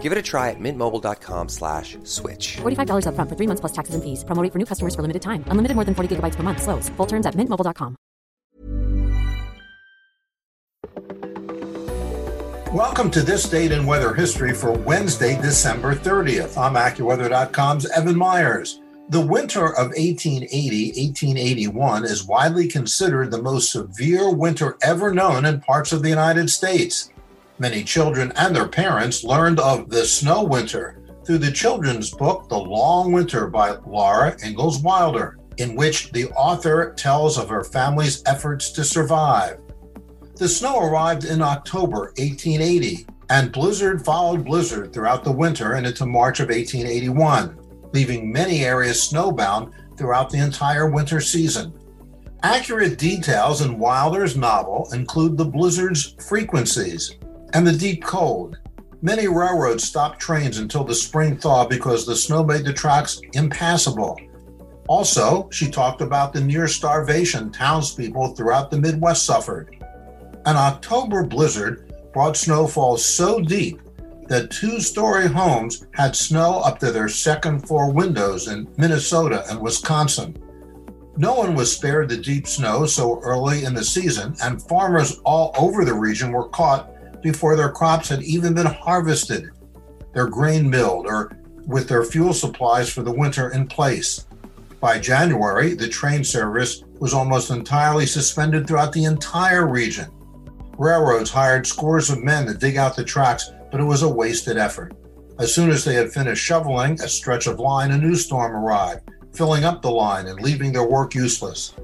Give it a try at mintmobile.com slash switch. $45 upfront for three months plus taxes and fees. Promo rate for new customers for limited time. Unlimited more than 40 gigabytes per month. Slows. Full terms at mintmobile.com. Welcome to this date in weather history for Wednesday, December 30th. I'm AccuWeather.com's Evan Myers. The winter of 1880 1881 is widely considered the most severe winter ever known in parts of the United States. Many children and their parents learned of the snow winter through the children's book, The Long Winter by Laura Ingalls Wilder, in which the author tells of her family's efforts to survive. The snow arrived in October 1880, and blizzard followed blizzard throughout the winter and into March of 1881 leaving many areas snowbound throughout the entire winter season. Accurate details in Wilder's novel include the blizzard's frequencies and the deep cold. Many railroads stopped trains until the spring thaw because the snow made the tracks impassable. Also, she talked about the near starvation townspeople throughout the Midwest suffered. An October blizzard brought snowfall so deep that two story homes had snow up to their second floor windows in Minnesota and Wisconsin. No one was spared the deep snow so early in the season, and farmers all over the region were caught before their crops had even been harvested, their grain milled, or with their fuel supplies for the winter in place. By January, the train service was almost entirely suspended throughout the entire region. Railroads hired scores of men to dig out the tracks but it was a wasted effort. As soon as they had finished shoveling a stretch of line, a new storm arrived, filling up the line and leaving their work useless.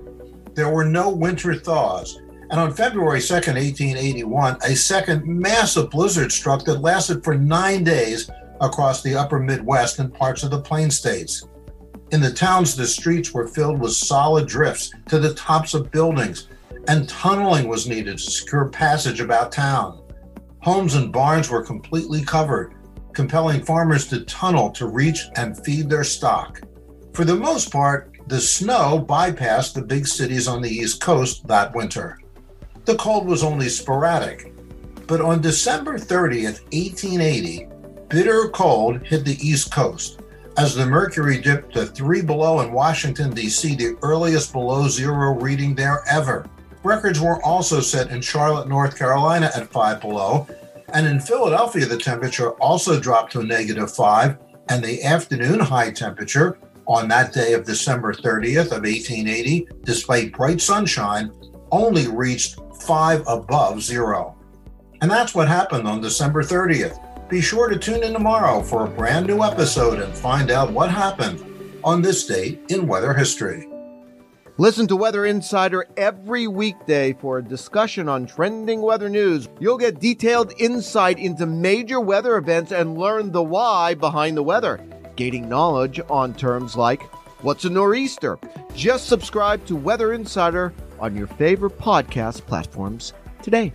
There were no winter thaws, and on February 2, 1881, a second massive blizzard struck that lasted for nine days across the upper Midwest and parts of the Plain States. In the towns, the streets were filled with solid drifts to the tops of buildings, and tunneling was needed to secure passage about town. Homes and barns were completely covered, compelling farmers to tunnel to reach and feed their stock. For the most part, the snow bypassed the big cities on the East Coast that winter. The cold was only sporadic, but on December 30th, 1880, bitter cold hit the East Coast as the mercury dipped to three below in Washington, D.C., the earliest below zero reading there ever. Records were also set in Charlotte, North Carolina at 5 below, and in Philadelphia, the temperature also dropped to negative 5, and the afternoon high temperature on that day of December 30th of 1880, despite bright sunshine, only reached 5 above zero. And that's what happened on December 30th. Be sure to tune in tomorrow for a brand new episode and find out what happened on this date in weather history. Listen to Weather Insider every weekday for a discussion on trending weather news. You'll get detailed insight into major weather events and learn the why behind the weather, gaining knowledge on terms like what's a nor'easter. Just subscribe to Weather Insider on your favorite podcast platforms today.